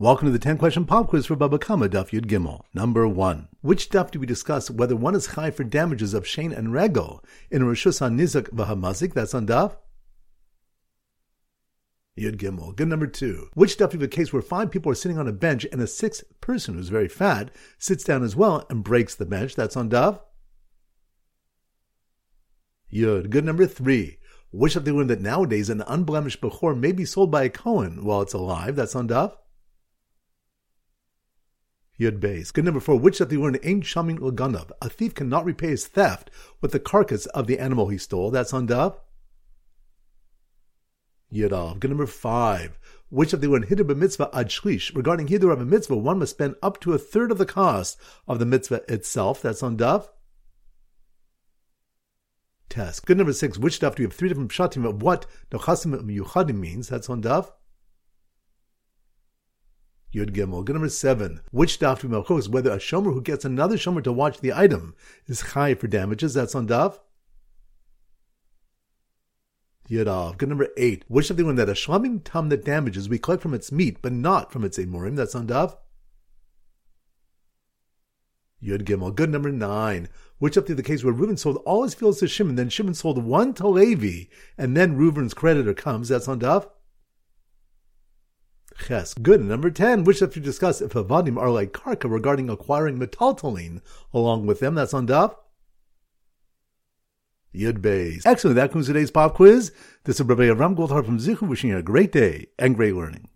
Welcome to the 10 question pop quiz for Baba Kama Daf Yud Gimel. Number 1. Which daf do we discuss whether one is high for damages of Shen and Regel in Rosh Rishus Nizak V'Hamazik? That's on daf. Yud Gimel. Good number 2. Which we have a case where five people are sitting on a bench and a sixth person who's very fat sits down as well and breaks the bench? That's on daf. Yud. Good number 3. Which do we learn that nowadays an unblemished Bechor may be sold by a Cohen while it's alive? That's on daf. Yud Beis. Good number four. Which that they learn ain't shamin l'ganav. A thief cannot repay his theft with the carcass of the animal he stole. That's on daf. Yud Av. Good number five. Which of the learn hidur mitzvah ad shlish. Regarding hidur of a mitzvah, one must spend up to a third of the cost of the mitzvah itself. That's on daf. Tes. Good number six. Which daf do we have three different pshatim of what nechasim miyuchadim means? That's on daf. Yud Gimel. Good number seven. Which daf we is whether a shomer who gets another shomer to watch the item is chai for damages? That's on daf. Yadav. Good number eight. Which of the one that a shlamim tam that damages we collect from its meat, but not from its emurim? That's on daf. Yud Gimel. Good number nine. Which up to the case where Reuben sold all his fields to Shimon, then Shimon sold one to Levi, and then Reuben's creditor comes. That's on daf. Ches. Good. Number 10, which have to discuss if Avadim are like Karka regarding acquiring metaltalin along with them. That's on Daf. Yud Beis. Excellent. That concludes today's pop quiz. This is Rabbi Avram Goldhar from Zichu wishing you a great day and great learning.